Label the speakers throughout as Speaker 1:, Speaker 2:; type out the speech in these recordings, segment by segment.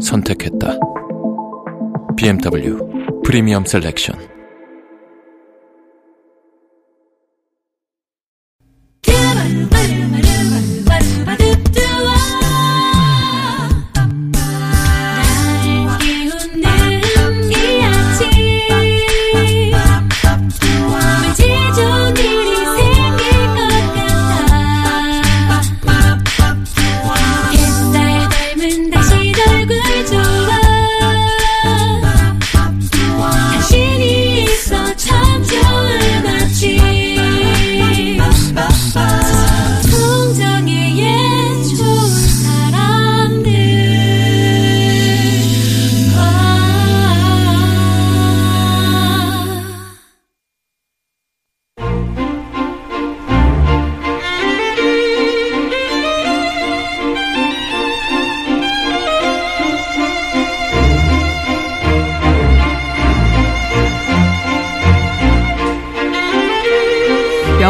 Speaker 1: 선택했다. BMW 프리미엄 셀렉션.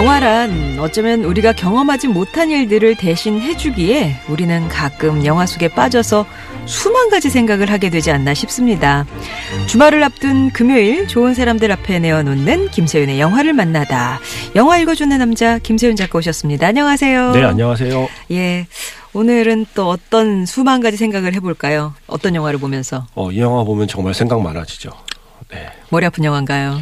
Speaker 2: 영화란 어쩌면 우리가 경험하지 못한 일들을 대신 해주기에 우리는 가끔 영화 속에 빠져서 수만 가지 생각을 하게 되지 않나 싶습니다. 주말을 앞둔 금요일 좋은 사람들 앞에 내어놓는 김세윤의 영화를 만나다. 영화 읽어주는 남자 김세윤 작가 오셨습니다. 안녕하세요.
Speaker 3: 네, 안녕하세요.
Speaker 2: 예. 오늘은 또 어떤 수만 가지 생각을 해볼까요? 어떤 영화를 보면서
Speaker 3: 어, 이 영화 보면 정말 생각 많아지죠. 네.
Speaker 2: 머리 아픈 영화인가요?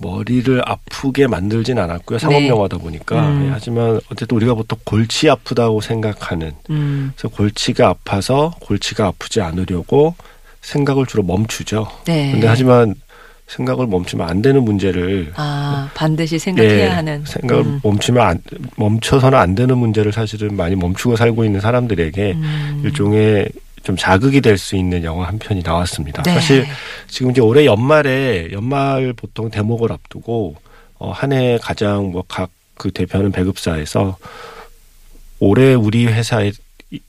Speaker 3: 머리를 아프게 만들진 않았고요. 상업
Speaker 2: 네.
Speaker 3: 영화다 보니까.
Speaker 2: 음.
Speaker 3: 예, 하지만 어쨌든 우리가 보통 골치 아프다고 생각하는
Speaker 2: 음,
Speaker 3: 그래서 골치가 아파서 골치가 아프지 않으려고 생각을 주로 멈추죠.
Speaker 2: 네.
Speaker 3: 근데 하지만 생각을 멈추면 안 되는 문제를
Speaker 2: 아 반드시 생각해야
Speaker 3: 예,
Speaker 2: 하는
Speaker 3: 생각을
Speaker 2: 음.
Speaker 3: 멈추면 안, 멈춰서는 안 되는 문제를 사실은 많이 멈추고 살고 있는 사람들에게
Speaker 2: 음.
Speaker 3: 일종의 좀 자극이 될 수 있는 영화 한 편이 나왔습니다.
Speaker 2: 네.
Speaker 3: 사실 지금 이제 올해 연말에 연말 보통 대목을 앞두고 어, 한 해 가장 뭐 각 그 대표하는 배급사에서 올해 우리 회사의 이-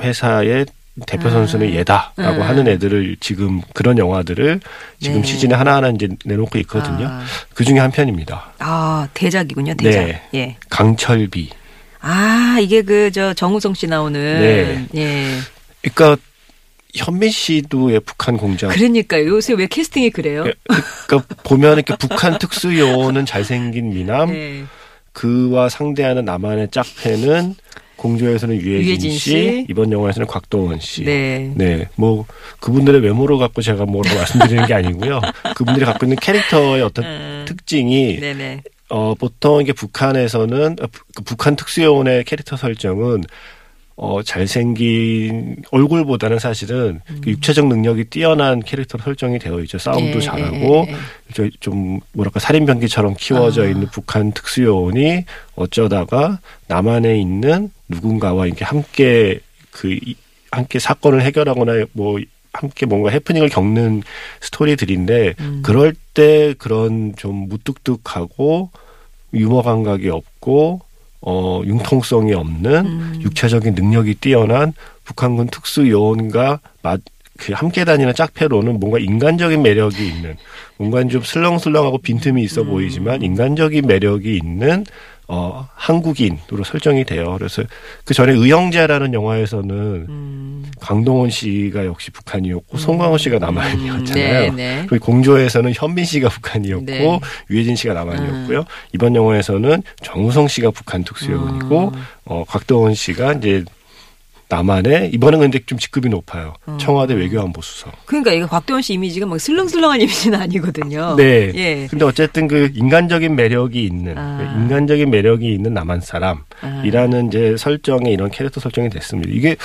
Speaker 3: 회사의 대표
Speaker 2: 아.
Speaker 3: 선수는 얘다라고
Speaker 2: 음.
Speaker 3: 하는 애들을 지금 그런 영화들을 지금
Speaker 2: 네.
Speaker 3: 시즌에 하나하나 이제 내놓고 있거든요.
Speaker 2: 아,
Speaker 3: 그 중에 한 편입니다.
Speaker 2: 아, 대작이군요, 대작.
Speaker 3: 네.
Speaker 2: 예.
Speaker 3: 강철비.
Speaker 2: 아, 이게 그, 저, 정우성 씨 나오는.
Speaker 3: 네.
Speaker 2: 예.
Speaker 3: 그러니까 현민 씨도 의 북한 공작.
Speaker 2: 그러니까요. 요새 왜 캐스팅이 그래요?
Speaker 3: 예, 그러니까 보면 이렇게 북한 특수 요원은 잘생긴 미남,
Speaker 2: 네.
Speaker 3: 그와 상대하는 남한의 짝패는 공조에서는 유해진,
Speaker 2: 유해진
Speaker 3: 씨,
Speaker 2: 씨.
Speaker 3: 이번 영화에서는 곽도원 씨.
Speaker 2: 네.
Speaker 3: 네, 뭐 그분들의 외모를 갖고 제가 뭐라고 말씀드리는 게 아니고요. 그분들이 갖고 있는 캐릭터의 어떤
Speaker 2: 음.
Speaker 3: 특징이
Speaker 2: 네네.
Speaker 3: 어 보통 이게 북한에서는 그 북한 특수요원의 캐릭터 설정은 어 잘생긴 얼굴보다는 사실은 그 육체적 능력이 뛰어난 캐릭터로 설정이 되어 있죠. 싸움도
Speaker 2: 음. 예,
Speaker 3: 잘하고
Speaker 2: 예, 예.
Speaker 3: 저- 좀 뭐랄까 살인병기처럼 키워져
Speaker 2: 아.
Speaker 3: 있는 북한 특수요원이 어쩌다가 남한에 있는 누군가와 이렇게 함께 그 이- 함께 사건을 해결하거나 뭐 함께 뭔가 해프닝을 겪는 스토리들인데
Speaker 2: 음.
Speaker 3: 그럴 때 그런 좀 무뚝뚝하고 유머 감각이 없고 어 융통성이 없는
Speaker 2: 음.
Speaker 3: 육체적인 능력이 뛰어난 북한군 특수요원과 맞, 그 함께 다니는 짝패로는 뭔가 인간적인 매력이 있는 뭔가 좀 슬렁슬렁하고 빈틈이 있어
Speaker 2: 음.
Speaker 3: 보이지만 인간적인 매력이 있는 어 한국인으로 설정이 돼요. 그래서 그 전에 의형제라는 영화에서는
Speaker 2: 음.
Speaker 3: 강동원 씨가 역시 북한이었고 송강호 씨가 남한이었잖아요.
Speaker 2: 음. 네, 네.
Speaker 3: 그리고 공조에서는 현민 씨가 북한이었고
Speaker 2: 네.
Speaker 3: 유해진 씨가 남한이었고요. 이번 영화에서는 정우성 씨가 북한 특수요원이고
Speaker 2: 음.
Speaker 3: 어, 곽도원 씨가 이제 남한에 이번엔 근데 좀 직급이 높아요.
Speaker 2: 음.
Speaker 3: 청와대 외교안보 수석.
Speaker 2: 그러니까 이거 곽도원 씨 이미지가 막 슬렁슬렁한 이미지는 아니거든요.
Speaker 3: 네.
Speaker 2: 예.
Speaker 3: 근데 어쨌든 그 인간적인 매력이 있는
Speaker 2: 아.
Speaker 3: 인간적인 매력이 있는 남한 사람이라는
Speaker 2: 아.
Speaker 3: 이제 설정에 이런 캐릭터 설정이 됐습니다. 이게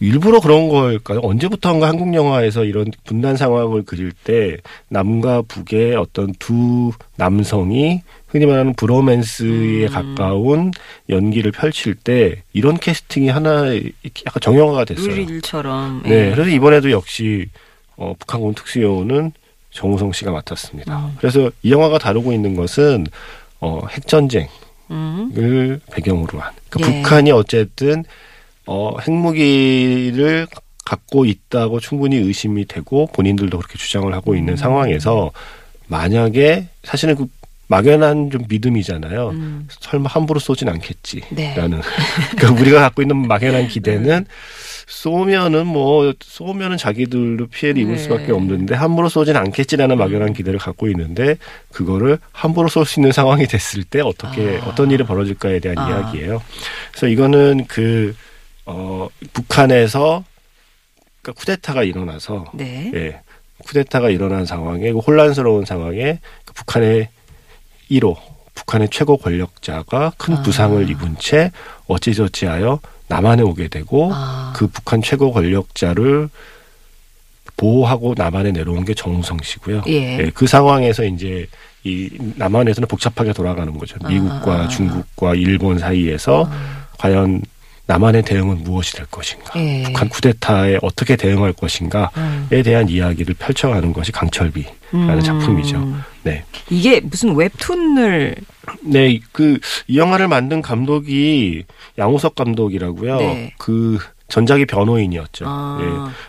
Speaker 3: 일부러 그런 걸까요? 언제부턴가 한국 영화에서 이런 분단 상황을 그릴 때 남과 북의 어떤 두 남성이 흔히 말하는 브로맨스에
Speaker 2: 음.
Speaker 3: 가까운 연기를 펼칠 때 이런 캐스팅이 하나 약간 정형화가 됐어요.
Speaker 2: 의릴처럼. 예.
Speaker 3: 네, 그래서 이번에도 역시 어, 북한군 특수요원은 정우성 씨가 맡았습니다.
Speaker 2: 음.
Speaker 3: 그래서 이 영화가 다루고 있는 것은 어, 핵전쟁을
Speaker 2: 음.
Speaker 3: 배경으로 한. 그러니까
Speaker 2: 예.
Speaker 3: 북한이 어쨌든 어, 핵무기를 갖고 있다고 충분히 의심이 되고 본인들도 그렇게 주장을 하고 있는
Speaker 2: 음.
Speaker 3: 상황에서 만약에 사실은 그 막연한 좀 믿음이잖아요.
Speaker 2: 음.
Speaker 3: 설마 함부로 쏘진 않겠지라는.
Speaker 2: 네.
Speaker 3: 그러니까 우리가 갖고 있는 막연한 기대는 쏘면은 뭐 쏘면은 자기들도 피해를 입을
Speaker 2: 네.
Speaker 3: 수밖에 없는데 함부로 쏘진 않겠지라는 막연한 기대를 갖고 있는데 그거를 함부로 쏠 수 있는 상황이 됐을 때 어떻게
Speaker 2: 아.
Speaker 3: 어떤 일이 벌어질까에 대한
Speaker 2: 아.
Speaker 3: 이야기예요. 그래서 이거는 그 어, 북한에서 그러니까 쿠데타가 일어나서
Speaker 2: 네.
Speaker 3: 예. 쿠데타가 일어난 상황에 그 혼란스러운 상황에 그 북한의 1호 북한의 최고 권력자가 큰
Speaker 2: 아.
Speaker 3: 부상을 입은 채 어찌저찌하여 남한에 오게 되고
Speaker 2: 아.
Speaker 3: 그 북한 최고 권력자를 보호하고 남한에 내려온 게 정우성 씨고요.
Speaker 2: 예.
Speaker 3: 그 상황에서 이제 이 남한에서는 복잡하게 돌아가는 거죠. 미국과
Speaker 2: 아.
Speaker 3: 중국과 일본 사이에서 과연 남한의 대응은 무엇이 될 것인가?
Speaker 2: 예.
Speaker 3: 북한 쿠데타에 어떻게 대응할 것인가에
Speaker 2: 음.
Speaker 3: 대한 이야기를 펼쳐가는 것이 강철비라는
Speaker 2: 음.
Speaker 3: 작품이죠. 네.
Speaker 2: 이게 무슨 웹툰을
Speaker 3: 네, 그 이 영화를 만든 감독이 양우석 감독이라고요.
Speaker 2: 네.
Speaker 3: 그 전작이 변호인이었죠.
Speaker 2: 아.
Speaker 3: 예.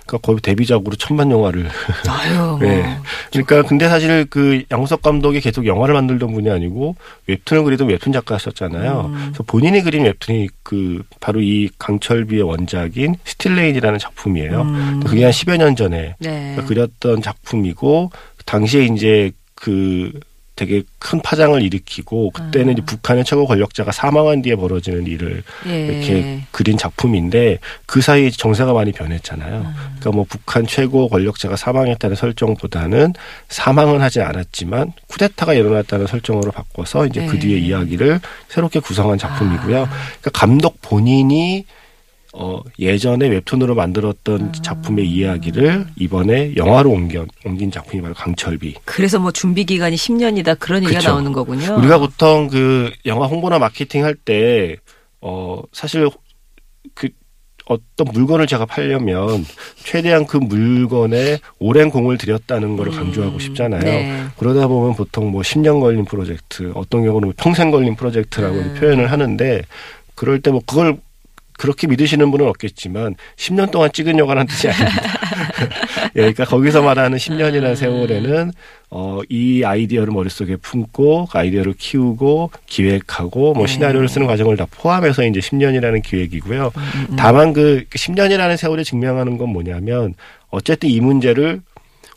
Speaker 3: 그러니까 거의 데뷔작으로 천만 영화를.
Speaker 2: 아유 뭐
Speaker 3: 네. 그러니까 근데 사실 그 양우석 감독이 계속 영화를 만들던 분이 아니고 웹툰을 그리던 웹툰 작가셨잖아요.
Speaker 2: 음.
Speaker 3: 그래서 본인이 그린 웹툰이 그 바로 이 강철비의 원작인 Steel Rain이라는 작품이에요.
Speaker 2: 음.
Speaker 3: 그게 한 10여 년 전에
Speaker 2: 네.
Speaker 3: 그렸던 작품이고 당시에 이제 그 되게 큰 파장을 일으키고 그때는
Speaker 2: 아.
Speaker 3: 북한의 최고 권력자가 사망한 뒤에 벌어지는 일을
Speaker 2: 예.
Speaker 3: 이렇게 그린 작품인데 그 사이에 정세가 많이 변했잖아요.
Speaker 2: 음.
Speaker 3: 그러니까 뭐 북한 최고 권력자가 사망했다는 설정보다는 사망은 하지 않았지만 쿠데타가 일어났다는 설정으로 바꿔서 이제 그
Speaker 2: 네.
Speaker 3: 뒤에 이야기를 새롭게 구성한 작품이고요.
Speaker 2: 아.
Speaker 3: 그러니까 감독 본인이 어 예전에 웹툰으로 만들었던
Speaker 2: 음.
Speaker 3: 작품의 이야기를 이번에 영화로 옮겨 옮긴 작품이 바로 강철비.
Speaker 2: 그래서 뭐 준비 기간이 10년이다 그런 얘기가
Speaker 3: 그쵸.
Speaker 2: 나오는 거군요.
Speaker 3: 우리가 보통 그 영화 홍보나 마케팅 할 때 어 사실 그 어떤 물건을 제가 팔려면 최대한 그 물건에 오랜 공을 들였다는 걸 강조하고
Speaker 2: 음.
Speaker 3: 싶잖아요.
Speaker 2: 네.
Speaker 3: 그러다 보면 보통 뭐 10년 걸린 프로젝트, 어떤 경우는 평생 걸린 프로젝트라고
Speaker 2: 음.
Speaker 3: 표현을 하는데 그럴 때 뭐 그걸 그렇게 믿으시는 분은 없겠지만 10년 동안 찍은 영화라는 뜻이 아닙니다. 예, 그러니까 거기서 말하는 10년이라는 세월에는 어, 이 아이디어를 머릿속에 품고 그 아이디어를 키우고 기획하고 뭐
Speaker 2: 네.
Speaker 3: 시나리오를 쓰는 과정을 다 포함해서 이제 10년이라는 기획이고요.
Speaker 2: 음.
Speaker 3: 다만 그 10년이라는 세월이 증명하는 건 뭐냐면 어쨌든 이 문제를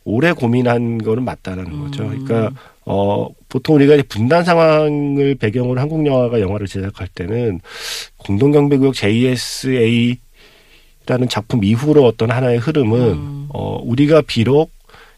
Speaker 3: 오래 고민한 거는 맞다라는 거죠.
Speaker 2: 음.
Speaker 3: 그러니까 어 보통 우리가 분단 상황을 배경으로 한국 영화가 영화를 제작할 때는 공동경비구역 JSA라는 작품 이후로 어떤 하나의 흐름은
Speaker 2: 음.
Speaker 3: 어 우리가 비록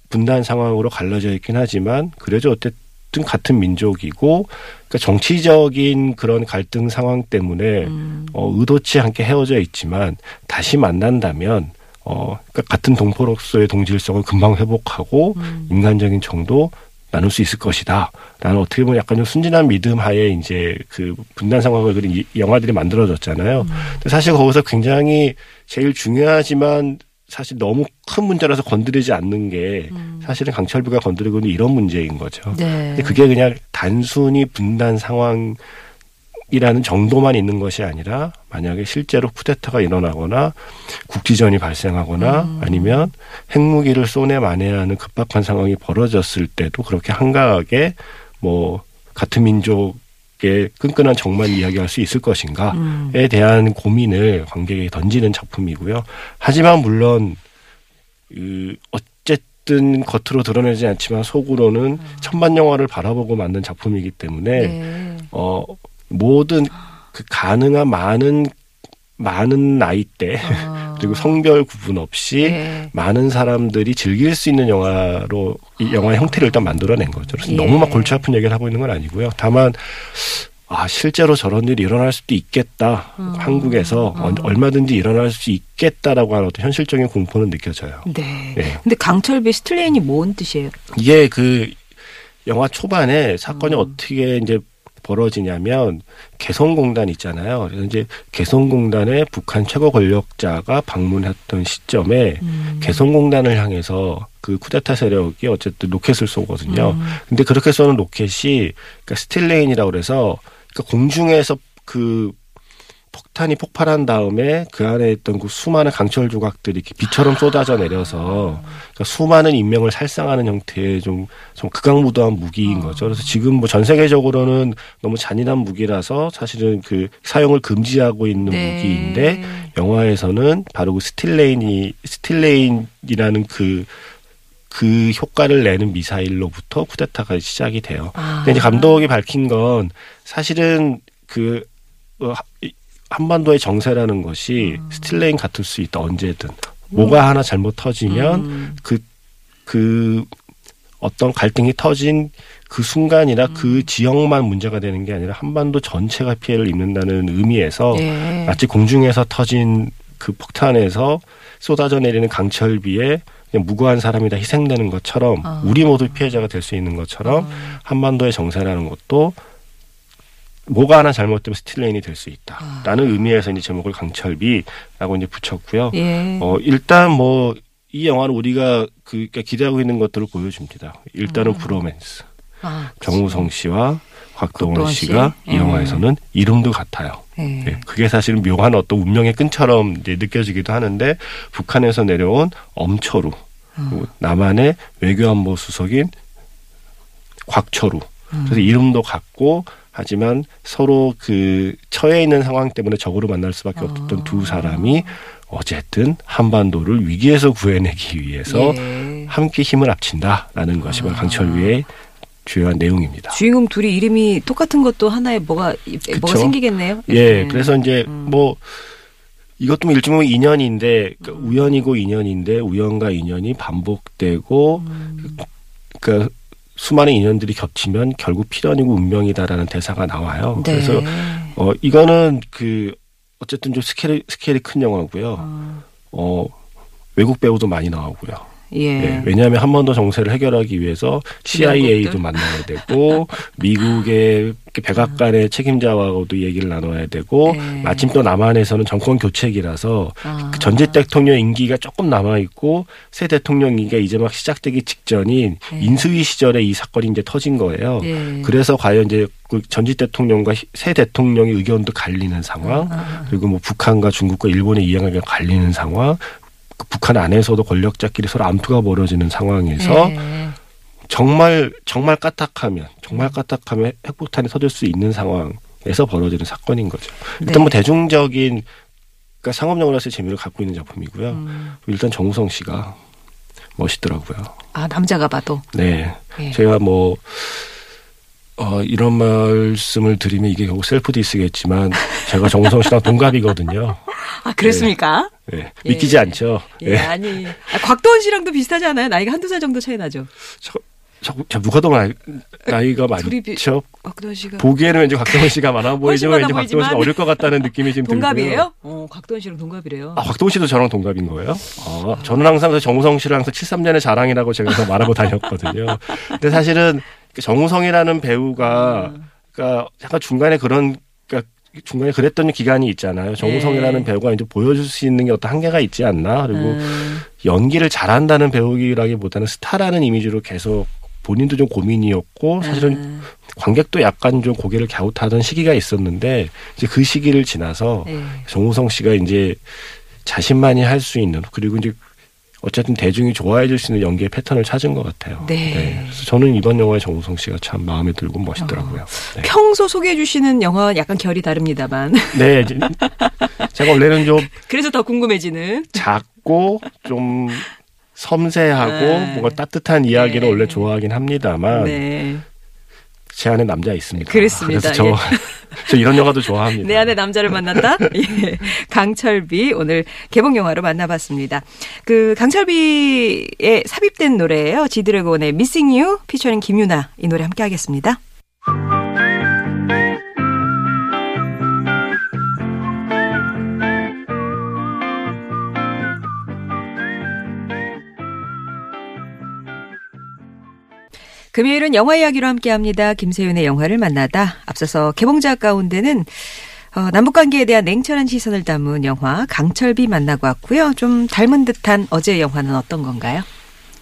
Speaker 3: 분단 상황으로 갈라져 있긴 하지만 그래도 어쨌든 같은 민족이고 그러니까 정치적인 그런 갈등 상황 때문에
Speaker 2: 음.
Speaker 3: 어, 의도치 않게 헤어져 있지만 다시 만난다면 어, 그러니까 같은 동포로서의 동질성을 금방 회복하고
Speaker 2: 음.
Speaker 3: 인간적인 정도 나눌 수 있을 것이다. 라는 어떻게 보면 약간 좀 순진한 믿음 하에 이제 그 분단 상황을 그린 이- 영화들이 만들어졌잖아요.
Speaker 2: 음.
Speaker 3: 근데 사실 거기서 굉장히 제일 중요하지만 사실 너무 큰 문제라서 건드리지 않는 게
Speaker 2: 음.
Speaker 3: 사실은 강철비가 건드리고 있는 이런 문제인 거죠.
Speaker 2: 네.
Speaker 3: 근데 그게 그냥 단순히 분단 상황 이라는 정도만 있는 것이 아니라 만약에 실제로 쿠데타가 일어나거나 국지전이 발생하거나
Speaker 2: 음.
Speaker 3: 아니면 핵무기를 쏘내 만회하는 급박한 상황이 벌어졌을 때도 그렇게 한가하게 뭐 같은 민족의 끈끈한 정만 이야기할 수 있을 것인가에
Speaker 2: 음.
Speaker 3: 대한 고민을 관객에게 던지는 작품이고요. 하지만 물론 그 어쨌든 겉으로 드러내지 않지만 속으로는 천만 영화를 바라보고 만든 작품이기 때문에
Speaker 2: 네.
Speaker 3: 어 모든 그 가능한 많은 많은 나이대
Speaker 2: 아.
Speaker 3: 그리고 성별 구분 없이
Speaker 2: 네.
Speaker 3: 많은 사람들이 즐길 수 있는 영화로 이 영화의 형태를 일단 만들어낸 거죠. 그래서
Speaker 2: 예.
Speaker 3: 너무 막 골치 아픈 얘기를 하고 있는 건 아니고요. 다만 아 실제로 저런 일이 일어날 수도 있겠다.
Speaker 2: 음.
Speaker 3: 한국에서
Speaker 2: 음.
Speaker 3: 얼마든지 일어날 수 있겠다라고 하는 어떤 현실적인 공포는 느껴져요.
Speaker 2: 네.
Speaker 3: 예.
Speaker 2: 근데 강철비 Steel Rain이 뭔 뜻이에요?
Speaker 3: 이게 그 영화 초반에 사건이
Speaker 2: 음.
Speaker 3: 어떻게 이제 벌어지냐면 개성공단 있잖아요. 그래서 이제 개성공단에 북한 최고 권력자가 방문했던 시점에
Speaker 2: 음.
Speaker 3: 개성공단을 향해서 그 쿠데타 세력이 어쨌든 로켓을 쏘거든요.
Speaker 2: 음.
Speaker 3: 근데 그렇게 쏘는 로켓이 그러니까 steel rain이라고 그래서 그러니까 공중에서 그 폭탄이 폭발한 다음에 그 안에 있던 그 수많은 강철 조각들이 이렇게 비처럼 쏟아져 내려서 그러니까 수많은 인명을 살상하는 형태의 좀, 좀 극악무도한 무기인 거죠. 그래서 지금 뭐 전 세계적으로는 너무 잔인한 무기라서 사실은 그 사용을 금지하고 있는
Speaker 2: 네.
Speaker 3: 무기인데 영화에서는 바로 그 스틸레인이 스틸레인이라는 그그 효과를 내는 미사일로부터 쿠데타가 시작이 돼요.
Speaker 2: 아.
Speaker 3: 근데 이제 감독이 밝힌 건 사실은 그 어, 한반도의 정세라는 것이 steel rain 같을 수 있다 언제든 뭐가 하나 잘못 터지면
Speaker 2: 음.
Speaker 3: 그그 어떤 갈등이 터진 그 순간이나
Speaker 2: 음.
Speaker 3: 그 지역만 문제가 되는 게 아니라 한반도 전체가 피해를 입는다는 의미에서
Speaker 2: 예.
Speaker 3: 마치 공중에서 터진 그 폭탄에서 쏟아져 내리는 강철비에 그냥 무고한 사람이 다 희생되는 것처럼
Speaker 2: 아.
Speaker 3: 우리 모두 피해자가 될 수 있는 것처럼
Speaker 2: 아.
Speaker 3: 한반도의 정세라는 것도 뭐가 하나 잘못되면 steel rain이 될 수 있다라는 의미에서 이제 제목을 강철비라고 이제 붙였고요.
Speaker 2: 예.
Speaker 3: 어 일단 뭐 이 영화는 우리가 그 그러니까 기대하고 있는 것들을 보여줍니다. 일단은
Speaker 2: 음.
Speaker 3: 브로맨스.
Speaker 2: 아.
Speaker 3: 정우성 씨와 곽동원 씨가
Speaker 2: 씨.
Speaker 3: 이
Speaker 2: 음.
Speaker 3: 영화에서는 이름도 같아요.
Speaker 2: 예.
Speaker 3: 네, 그게 사실은 묘한 어떤 운명의 끈처럼 이제 느껴지기도 하는데 북한에서 내려온 엄철우
Speaker 2: 음.
Speaker 3: 그리고 남한의 외교안보 수석인 곽철우
Speaker 2: 음.
Speaker 3: 그래서 이름도 같고 하지만 서로 그 처해 있는 상황 때문에 적으로 만날 수밖에
Speaker 2: 아.
Speaker 3: 없었던 두 사람이 어쨌든 한반도를 위기에서 구해내기 위해서
Speaker 2: 예.
Speaker 3: 함께 힘을 합친다라는 것이 바로
Speaker 2: 아.
Speaker 3: 강철위의 주요한 내용입니다.
Speaker 2: 주인공 둘이 이름이 똑같은 것도 하나의 뭐가 뭐가
Speaker 3: 그쵸.
Speaker 2: 생기겠네요.
Speaker 3: 예,
Speaker 2: 네.
Speaker 3: 그래서 이제
Speaker 2: 음.
Speaker 3: 뭐 이것도 뭐 일종의 인연인데 그러니까 우연이고 인연인데 우연과 인연이 반복되고
Speaker 2: 음.
Speaker 3: 그러니까 수많은 인연들이 겹치면 결국 필연이고 운명이다라는 대사가 나와요.
Speaker 2: 네.
Speaker 3: 그래서 어 이거는 그 어쨌든 좀 스케일이 스케일이 큰 영화고요.
Speaker 2: 어,
Speaker 3: 어 외국 배우도 많이 나오고요.
Speaker 2: 예.
Speaker 3: 네, 왜냐하면 한반도 정세를 해결하기 위해서 CIA도? 만나야 되고 미국의 백악관의 책임자와도 얘기를 나눠야 되고
Speaker 2: 네.
Speaker 3: 마침 또 남한에서는 정권 교체기라서
Speaker 2: 아.
Speaker 3: 그 전직 대통령 임기가 조금 남아 있고 새 대통령 임기가 이제 막 시작되기 직전인
Speaker 2: 네.
Speaker 3: 인수위 시절에 이 사건이 이제 터진 거예요.
Speaker 2: 예.
Speaker 3: 그래서 과연 이제 그 전직 대통령과 히- 새 대통령의 의견도 갈리는 상황,
Speaker 2: 아.
Speaker 3: 그리고 뭐 북한과 중국과 일본의 이해관계가 갈리는 상황, 그 북한 안에서도 권력자끼리 서로 암투가 벌어지는 상황에서
Speaker 2: 예.
Speaker 3: 정말 정말 까딱하면 정말 까딱하면 핵폭탄이 터질 수 있는 상황에서 벌어지는 사건인 거죠. 일단
Speaker 2: 네.
Speaker 3: 뭐 대중적인 그러니까 상업 영화로서의 재미를 갖고 있는 작품이고요.
Speaker 2: 음.
Speaker 3: 일단 정우성 씨가 멋있더라고요.
Speaker 2: 아 남자가 봐도.
Speaker 3: 네,
Speaker 2: 예.
Speaker 3: 제가 뭐 어, 이런 말씀을 드리면 이게 결국 셀프 디스겠지만 제가 정우성 씨랑 동갑이거든요.
Speaker 2: 아 그렇습니까?
Speaker 3: 네, 믿기지
Speaker 2: 예.
Speaker 3: 않죠.
Speaker 2: 예,
Speaker 3: 네.
Speaker 2: 아니 아, 곽도원 씨랑도 비슷하지 않아요? 나이가 한두 살 정도 차이 나죠.
Speaker 3: 저, 저, 저 누가 더 나이, 나이가
Speaker 2: 비-
Speaker 3: 많죠?
Speaker 2: 곽도원 씨가
Speaker 3: 보기에는 왠지 곽동원 씨가 많아 보이지만 왠지 곽동원 씨가
Speaker 2: 보이지만.
Speaker 3: 어릴 것 같다는 느낌이 지금 들고요.
Speaker 2: 동갑이에요? 어, 곽도원 씨랑 동갑이래요.
Speaker 3: 아, 곽동원 씨도 저랑 동갑인 거예요? 아, 저는 항상 그 정우성 씨를 항상 73년의 자랑이라고 제가 말하고 다녔거든요. 근데 사실은 그 정우성이라는 배우가
Speaker 2: 음.
Speaker 3: 그러니까 약간 중간에 그런 중간에 그랬던 기간이 있잖아요. 정우성이라는
Speaker 2: 네.
Speaker 3: 배우가 이제 보여줄 수 있는 게 어떤 한계가 있지 않나. 그리고
Speaker 2: 음,
Speaker 3: 연기를 잘한다는 배우기라기보다는 스타라는 이미지로 계속 본인도 좀 고민이었고 사실은
Speaker 2: 음,
Speaker 3: 관객도 약간 좀 고개를 갸웃하던 시기가 있었는데 이제 그 시기를 지나서
Speaker 2: 예.
Speaker 3: 정우성 씨가 이제 자신만이 할 수 있는 그리고 이제 어쨌든 대중이 좋아해 줄 수 있는 연기의 패턴을 찾은 것 같아요.
Speaker 2: 네.
Speaker 3: 그래서 저는 이번 영화의 정우성 씨가 참 마음에 들고 멋있더라고요. 네.
Speaker 2: 평소 소개해 주시는 영화와 약간 결이 다릅니다만
Speaker 3: 네. 제가 원래는 좀
Speaker 2: 그래서 더 궁금해지는
Speaker 3: 작고 좀 섬세하고
Speaker 2: 네.
Speaker 3: 뭔가 따뜻한 이야기를
Speaker 2: 네.
Speaker 3: 원래 좋아하긴 합니다만
Speaker 2: 네.
Speaker 3: 제 안에 남자 있습니다.
Speaker 2: 그렇습니다.
Speaker 3: 그래서 저,
Speaker 2: 예.
Speaker 3: 저 이런 영화도 좋아합니다.
Speaker 2: 내 안에 남자를 만났다. 예. 강철비 오늘 개봉 영화로 만나봤습니다. 그 강철비의 삽입된 노래예요. 지드래곤의 Missing You 피처링 김유나 이 노래 함께 하겠습니다. 금요일은 영화 이야기로 함께합니다. 김세윤의 영화를 만나다. 앞서서 개봉작 가운데는 어, 남북관계에 대한 냉철한 시선을 담은 영화 강철비 만나고 왔고요. 좀 닮은 듯한 어제 영화는 어떤 건가요?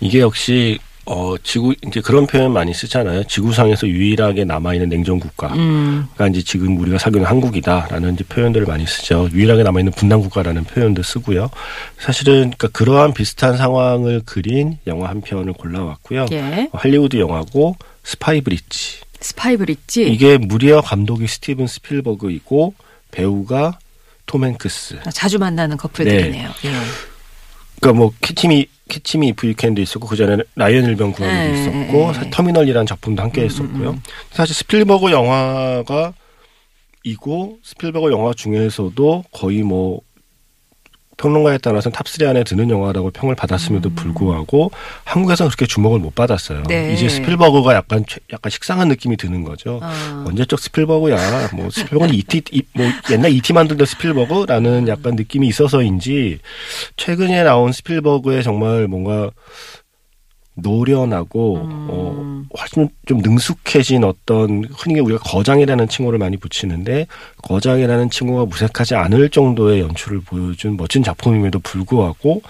Speaker 3: 이게 역시 어 지구 이제 그런 표현 많이 쓰잖아요. 지구상에서 유일하게 남아 있는 냉전 국가가
Speaker 2: 음,
Speaker 3: 이제 지금 우리가 있는 한국이다라는 이제 표현들을 많이 쓰죠. 유일하게 남아 있는 분단 국가라는 표현도 쓰고요. 사실은 그러니까 그러한 비슷한 상황을 그린 영화 한 편을 골라왔고요.
Speaker 2: 예.
Speaker 3: 할리우드 영화고 스파이 브릿지.
Speaker 2: 스파이 브릿지.
Speaker 3: 이게 무려 감독이 스티븐 스필버그이고 배우가 톰 행크스.
Speaker 2: 아, 자주 만나는 커플들이네요. 예.
Speaker 3: 그러니까 뭐 캐치미 캐치미 유캔도 있었고 그 전에 라이언 일병 구하기도
Speaker 2: 네,
Speaker 3: 있었고
Speaker 2: 네, 네.
Speaker 3: 터미널이라는 작품도 함께
Speaker 2: 음,
Speaker 3: 했었고요.
Speaker 2: 음, 음.
Speaker 3: 사실 스필버그 영화가 이고 스필버그 영화 중에서도 거의 뭐 평론가에 따라서는 탑3 안에 드는 영화라고 평을 받았음에도 불구하고 한국에서는 그렇게 주목을 못 받았어요.
Speaker 2: 음. 네.
Speaker 3: 이제 스필버그가 약간 최- 약간 식상한 느낌이 드는 거죠.
Speaker 2: 아.
Speaker 3: 언제적 스필버그야. 뭐 스필버그는 이티 이- 뭐 옛날 이티 만들던 스필버그라는 약간 느낌이 있어서인지 최근에 나온 스필버그의 정말 뭔가 노련하고
Speaker 2: 음.
Speaker 3: 어 훨씬 좀 능숙해진 어떤 흔히 우리가 거장이라는 칭호를 많이 붙이는데 거장이라는 칭호가 무색하지 않을 정도의 연출을 보여준 멋진 작품임에도 불구하고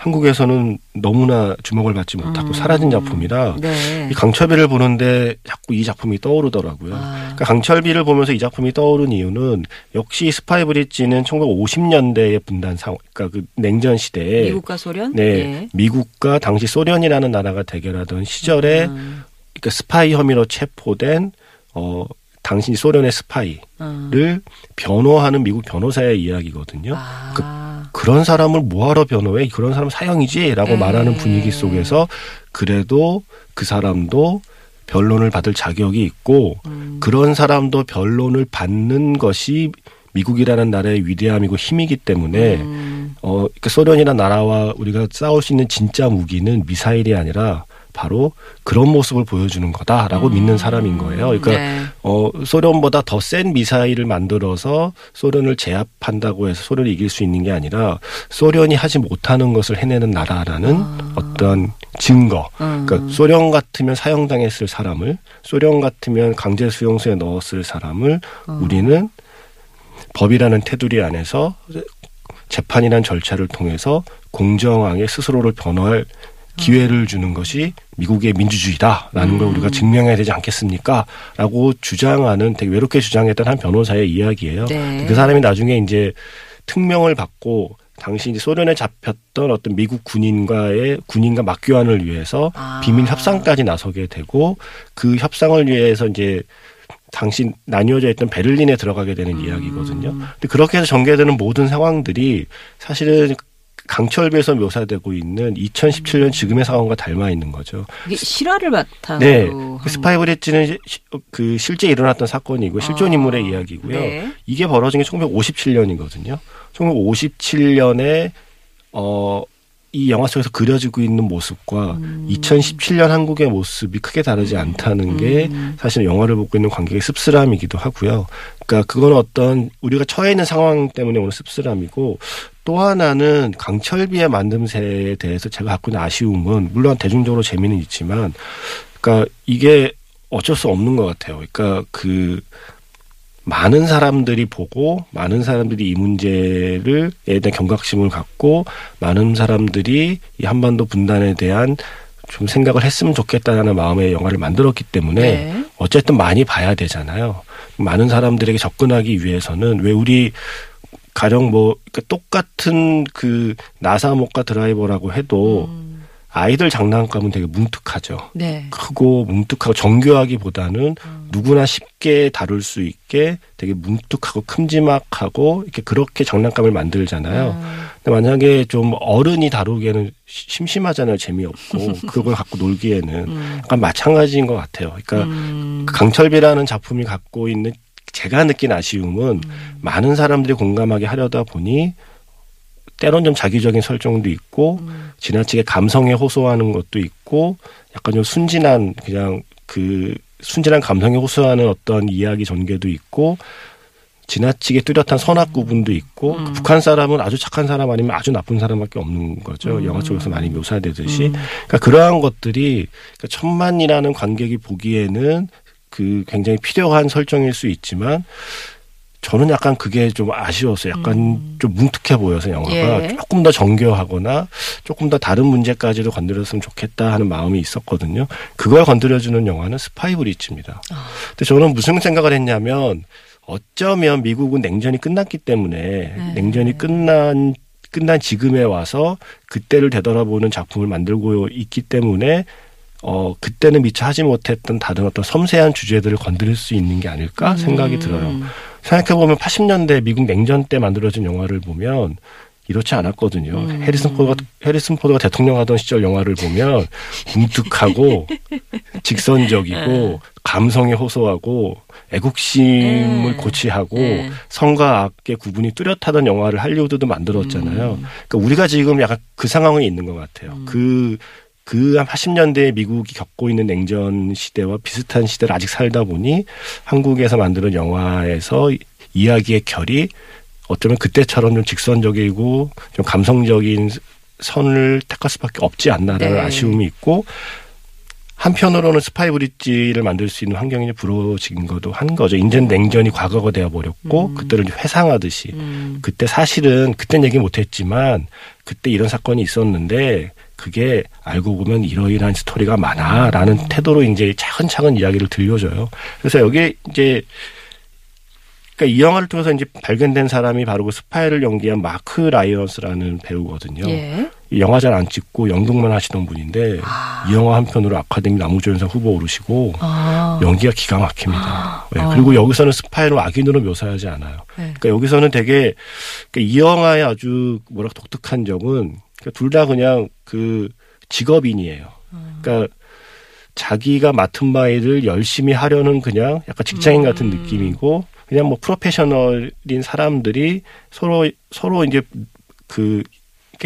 Speaker 3: 한국에서는 너무나 주목을 받지 못하고
Speaker 2: 음.
Speaker 3: 사라진 작품이라
Speaker 2: 네.
Speaker 3: 이 강철비를 보는데 자꾸 이 작품이 떠오르더라고요.
Speaker 2: 아.
Speaker 3: 그러니까 강철비를 보면서 이 작품이 떠오른 이유는 역시 스파이 브릿지는 1950년대의 분단 상황, 그러니까 그 냉전 시대에
Speaker 2: 미국과 소련.
Speaker 3: 네,
Speaker 2: 예.
Speaker 3: 미국과 당시 소련이라는 나라가 대결하던 시절에
Speaker 2: 음,
Speaker 3: 그러니까 스파이 혐의로 체포된 어 당시 소련의 스파이를
Speaker 2: 음.
Speaker 3: 변호하는 미국 변호사의 이야기거든요.
Speaker 2: 아.
Speaker 3: 그 런 사람을 뭐하러 변호해? 그런 사람 사형이지라고
Speaker 2: 네.
Speaker 3: 말하는 분위기 속에서 그래도 그 사람도 변론을 받을 자격이 있고
Speaker 2: 음.
Speaker 3: 그런 사람도 변론을 받는 것이 미국이라는 나라의 위대함이고 힘이기 때문에
Speaker 2: 음.
Speaker 3: 어 그러니까 소련이라는 나라와 우리가 싸울 수 있는 진짜 무기는 미사일이 아니라 바로 그런 모습을 보여주는 거다라고
Speaker 2: 음.
Speaker 3: 믿는 사람인 거예요. 그러니까
Speaker 2: 네.
Speaker 3: 어, 소련보다 더 센 미사일을 만들어서 소련을 제압한다고 해서 소련이 이길 수 있는 게 아니라 소련이 하지 못하는 것을 해내는 나라라는
Speaker 2: 아.
Speaker 3: 어떤 증거.
Speaker 2: 음.
Speaker 3: 그러니까 소련 같으면 사형당했을 사람을 소련 같으면 강제 수용소에 넣었을 사람을
Speaker 2: 어.
Speaker 3: 우리는 법이라는 테두리 안에서 재판이라는 절차를 통해서 공정하게 스스로를 변호할 기회를 주는 것이 미국의 민주주의다라는 걸
Speaker 2: 음.
Speaker 3: 우리가 증명해야 되지 않겠습니까? 라고 주장하는 되게 외롭게 주장했던 한 변호사의 이야기예요.
Speaker 2: 네.
Speaker 3: 그 사람이 나중에 이제 특명을 받고 당시 이제 소련에 잡혔던 어떤 미국 군인과의 군인과 맞교환을 위해서
Speaker 2: 아.
Speaker 3: 비밀 협상까지 나서게 되고 그 협상을 위해서 이제 당시 나뉘어져 있던 베를린에 들어가게 되는
Speaker 2: 음.
Speaker 3: 이야기거든요. 근데 그렇게 해서 전개되는 모든 상황들이 사실은 강철비에서 묘사되고 있는 2017년 지금의 상황과 닮아 있는 거죠.
Speaker 2: 이게 실화를 바탕으로
Speaker 3: 네. 한그 스파이 브릿지는 시- 그 실제 일어났던 사건이고 실존
Speaker 2: 아.
Speaker 3: 인물의 이야기고요.
Speaker 2: 네.
Speaker 3: 이게 벌어진 게 1957년이거든요. 1957년에 어, 이 영화 속에서 그려지고 있는 모습과
Speaker 2: 음.
Speaker 3: 2017년 한국의 모습이 크게 다르지 않다는 게
Speaker 2: 음.
Speaker 3: 사실 영화를 보고 있는 관객의 씁쓸함이기도 하고요. 그러니까 그건 어떤 우리가 처해 있는 상황 때문에 오는 씁쓸함이고 또 하나는 강철비의 만듦새에 대해서 제가 갖고 있는 아쉬움은 물론 대중적으로 재미는 있지만 그러니까 이게 어쩔 수 없는 것 같아요. 그러니까 그 많은 사람들이 보고 많은 사람들이 이 문제를 에 대한 경각심을 갖고 많은 사람들이 이 한반도 분단에 대한 좀 생각을 했으면 좋겠다라는 마음의 영화를 만들었기 때문에
Speaker 2: 네.
Speaker 3: 어쨌든 많이 봐야 되잖아요. 많은 사람들에게 접근하기 위해서는 왜 우리 가령 뭐 그러니까 똑같은 그 나사 목과 드라이버라고 해도
Speaker 2: 음.
Speaker 3: 아이들 장난감은 되게 뭉툭하죠.
Speaker 2: 네.
Speaker 3: 크고 뭉툭하고 정교하기보다는
Speaker 2: 음.
Speaker 3: 누구나 쉽게 다룰 수 있게 되게 뭉툭하고 큼지막하고 이렇게 그렇게 장난감을 만들잖아요.
Speaker 2: 음.
Speaker 3: 근데 만약에 좀 어른이 다루기에는 시- 심심하잖아요. 재미없고 그걸 갖고 놀기에는
Speaker 2: 음.
Speaker 3: 약간 마찬가지인 것 같아요. 그러니까
Speaker 2: 음.
Speaker 3: 그 강철비라는 작품이 갖고 있는 제가 느낀 아쉬움은
Speaker 2: 음.
Speaker 3: 많은 사람들이 공감하게 하려다 보니 때론 좀 자기적인 설정도 있고
Speaker 2: 음.
Speaker 3: 지나치게 감성에 호소하는 것도 있고 약간 좀 순진한 그냥 그 순진한 감성에 호소하는 어떤 이야기 전개도 있고 지나치게 뚜렷한 선악 구분도 있고
Speaker 2: 음.
Speaker 3: 그 북한 사람은 아주 착한 사람 아니면 아주 나쁜 사람밖에 없는 거죠.
Speaker 2: 음.
Speaker 3: 영화 쪽에서 많이 묘사되듯이. 그러니까 그러한 것들이 그러니까 천만이라는 관객이 보기에는 그 굉장히 필요한 설정일 수 있지만 저는 약간 그게 좀 아쉬웠어요. 약간 좀 뭉툭해 보여서 영화가
Speaker 2: 음. 예.
Speaker 3: 조금 더 정교하거나 조금 더 다른 문제까지도 건드렸으면 좋겠다 하는 마음이 있었거든요. 그걸 건드려주는 영화는 스파이 브리츠입니다.
Speaker 2: 아.
Speaker 3: 근데 저는 무슨 생각을 했냐면 어쩌면 미국은 냉전이 끝났기 때문에
Speaker 2: 네.
Speaker 3: 냉전이 끝난 끝난 지금에 와서 그때를 되돌아보는 작품을 만들고 있기 때문에 어 그때는 미처 하지 못했던 다른 어떤 섬세한 주제들을 건드릴 수 있는 게 아닐까 생각이 들어요.
Speaker 2: 음.
Speaker 3: 생각해 보면 80년대 미국 냉전 때 만들어진 영화를 보면 이렇지 않았거든요.
Speaker 2: 음.
Speaker 3: 해리슨 포드가 해리슨 포드가 대통령 하던 시절 영화를 보면 뭉툭하고 직선적이고 감성에 호소하고 애국심을
Speaker 2: 네.
Speaker 3: 고취하고
Speaker 2: 네.
Speaker 3: 성과 악의 구분이 뚜렷하던 영화를 할리우드도 만들었잖아요.
Speaker 2: 음.
Speaker 3: 그러니까 우리가 지금 약간 그 상황에 있는 것 같아요. 그 그한 80년대에 미국이 겪고 있는 냉전 시대와 비슷한 시대를 아직 살다 보니 한국에서 만드는 영화에서 이야기의 결이 어쩌면 그때처럼 좀 직선적이고 좀 감성적인 선을 택할 수밖에 없지 않나라는
Speaker 2: 네.
Speaker 3: 아쉬움이 있고 한편으로는 스파이 브릿지를 만들 수 있는 환경이 불어진 것도 한 거죠. 인제 냉전이 과거가 되어 버렸고
Speaker 2: 음.
Speaker 3: 그때를 회상하듯이
Speaker 2: 음.
Speaker 3: 그때 사실은 그땐 얘기 못했지만 그때 이런 사건이 있었는데 그게 알고 보면 이러이러한 스토리가 많아라는
Speaker 2: 음.
Speaker 3: 태도로 이제 차근차근 이야기를 들려줘요. 그래서 여기 이제 그러니까 이 영화를 통해서 이제 발견된 사람이 바로 그 스파이를 연기한 마크 라일런스라는 배우거든요.
Speaker 2: 예.
Speaker 3: 이 영화 잘 안 찍고 연극만 하시던 분인데
Speaker 2: 아.
Speaker 3: 이 영화 한 편으로 아카데미 남우조연상 후보 오르시고
Speaker 2: 아.
Speaker 3: 연기가 기가 막힙니다. 네,
Speaker 2: 아.
Speaker 3: 그리고 여기서는 스파이로 악인으로 묘사하지 않아요.
Speaker 2: 네.
Speaker 3: 그러니까 여기서는 되게 그러니까 이 영화의 아주 뭐랄까 독특한 점은 그러니까 둘다 그냥 그 직업인이에요. 그러니까 자기가 맡은 바일을 열심히 하려는 그냥 약간 직장인 같은
Speaker 2: 음.
Speaker 3: 느낌이고 그냥 뭐 프로페셔널인 사람들이 서로 서로 이제 그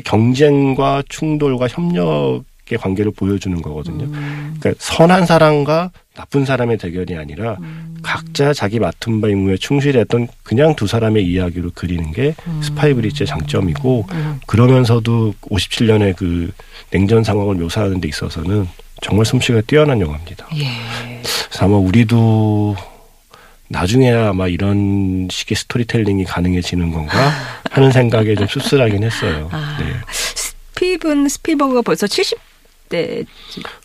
Speaker 3: 경쟁과 충돌과 협력의 관계를 보여주는 거거든요.
Speaker 2: 음.
Speaker 3: 그러니까 선한 사람과 나쁜 사람의 대결이 아니라
Speaker 2: 음.
Speaker 3: 각자 자기 맡은 바 임무에 충실했던 그냥 두 사람의 이야기로 그리는 게 스파이 브릿지의 장점이고
Speaker 2: 음.
Speaker 3: 그러면서도 57년의 그 냉전 상황을 묘사하는 데 있어서는 정말 솜씨가 뛰어난 영화입니다.
Speaker 2: 예.
Speaker 3: 그래서 아마 우리도 나중에야 아마 이런 식의 스토리텔링이 가능해지는 건가 하는 생각에 좀 씁쓸하긴 했어요.
Speaker 2: 아.
Speaker 3: 네.
Speaker 2: 스티븐 스필버그가 벌써 70 대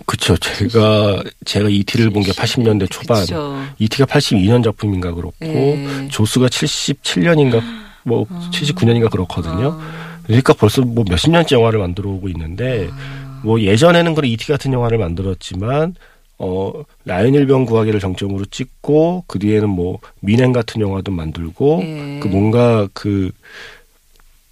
Speaker 3: 그쵸. 제가, 제가 ET를 본 게 80년대 초반.
Speaker 2: 그쵸.
Speaker 3: ET가 82년 작품인가 그렇고,
Speaker 2: 예.
Speaker 3: 조스가 77년인가, 뭐,
Speaker 2: 아.
Speaker 3: 79년인가 그렇거든요. 그러니까 벌써 뭐 몇십 년째 영화를 만들어 오고 있는데,
Speaker 2: 아.
Speaker 3: 뭐 예전에는 그런 ET 같은 영화를 만들었지만, 어, 라이언 일병 구하기를 정점으로 찍고, 그 뒤에는 뭐, 뮌헨 같은 영화도 만들고,
Speaker 2: 예.
Speaker 3: 그 뭔가 그,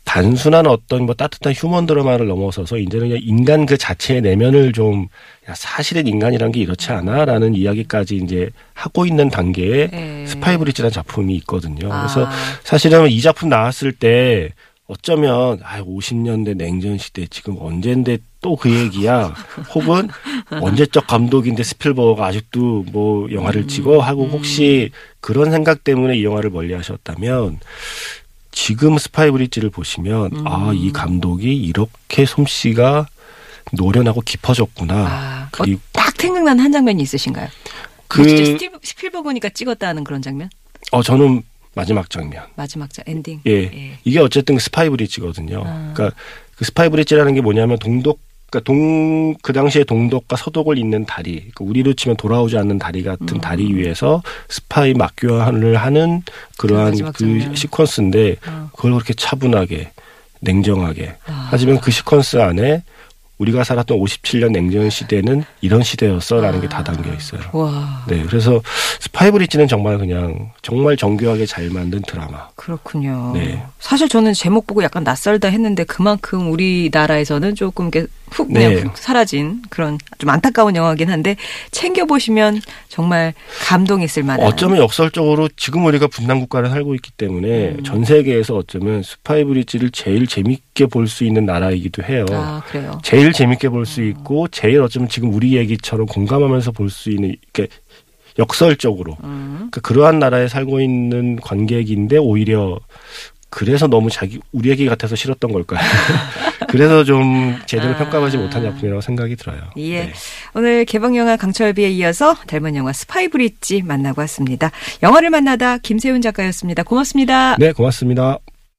Speaker 3: 단순한 어떤 뭐 따뜻한 휴먼 드라마를 넘어서서 이제는 그냥 인간 그 자체의 내면을 좀 야, 사실은 인간이란 게 이렇지 않아라는 이야기까지 이제 하고 있는 단계에
Speaker 2: 예.
Speaker 3: 스파이 브릿지라는 작품이 있거든요.
Speaker 2: 아.
Speaker 3: 그래서 사실은 이 작품 나왔을 때 어쩌면 아 50년대 냉전 시대 지금 언젠데 또 그 얘기야. 혹은 언제적 감독인데 스필버가 아직도 뭐 영화를
Speaker 2: 음.
Speaker 3: 찍어 하고 혹시 그런 생각 때문에 이 영화를 멀리하셨다면 지금 스파이 브릿지를 보시면
Speaker 2: 음.
Speaker 3: 아이 감독이 이렇게 솜씨가 노련하고 깊어졌구나.
Speaker 2: 아,
Speaker 3: 그리고
Speaker 2: 어, 딱 생각나는 한 장면이 있으신가요?
Speaker 3: 그
Speaker 2: 스티브 스필버그니까 찍었다는 그런 장면?
Speaker 3: 어, 저는 마지막 장면.
Speaker 2: 마지막 장 엔딩.
Speaker 3: 예.
Speaker 2: 예.
Speaker 3: 이게 어쨌든 스파이 브릿지거든요.
Speaker 2: 아.
Speaker 3: 그러니까 그 스파이 브릿지라는 게 뭐냐면 동독 그러니까 동, 그 당시에 동독과 서독을 잇는 다리, 그러니까 우리로 치면 돌아오지 않는 다리 같은
Speaker 2: 음.
Speaker 3: 다리 위에서 스파이 맞교환을 하는 그러한 그
Speaker 2: 장면.
Speaker 3: 시퀀스인데
Speaker 2: 어.
Speaker 3: 그걸 그렇게 차분하게 냉정하게
Speaker 2: 아.
Speaker 3: 하지만 그 시퀀스 안에 우리가 살았던 57년 냉전 시대는 이런 시대였어라는 게 다 담겨 있어요.
Speaker 2: 와.
Speaker 3: 네, 그래서 스파이 브릿지는 정말 그냥 정말 정교하게 잘 만든 드라마.
Speaker 2: 그렇군요.
Speaker 3: 네.
Speaker 2: 사실 저는 제목 보고 약간 낯설다 했는데 그만큼 우리나라에서는 조금 이렇게 훅 그냥
Speaker 3: 네.
Speaker 2: 훅 사라진 그런 좀 안타까운 영화긴 한데 챙겨 보시면 정말 감동 있을 만한.
Speaker 3: 어쩌면 역설적으로 지금 우리가 분단 국가를 살고 있기 때문에
Speaker 2: 음.
Speaker 3: 전 세계에서 어쩌면 스파이 브릿지를 제일 재밌게 볼 수 있는 나라이기도 해요.
Speaker 2: 아 그래요.
Speaker 3: 제일 재밌게 볼 수 있고 제일 어쩌면 지금 우리 얘기처럼 공감하면서 볼 수 있는 이렇게 역설적으로
Speaker 2: 음.
Speaker 3: 그 그러한 나라에 살고 있는 관객인데 오히려 그래서 너무 자기 우리 얘기 같아서 싫었던 걸까요? 그래서 좀 제대로
Speaker 2: 아.
Speaker 3: 평가받지 못한 작품이라고 생각이 들어요.
Speaker 2: 예.
Speaker 3: 네.
Speaker 2: 오늘 개봉 영화 강철비에 이어서 닮은 영화 스파이 브릿지 만나고 왔습니다. 영화를 만나다 김세훈 작가였습니다. 고맙습니다.
Speaker 3: 네, 고맙습니다.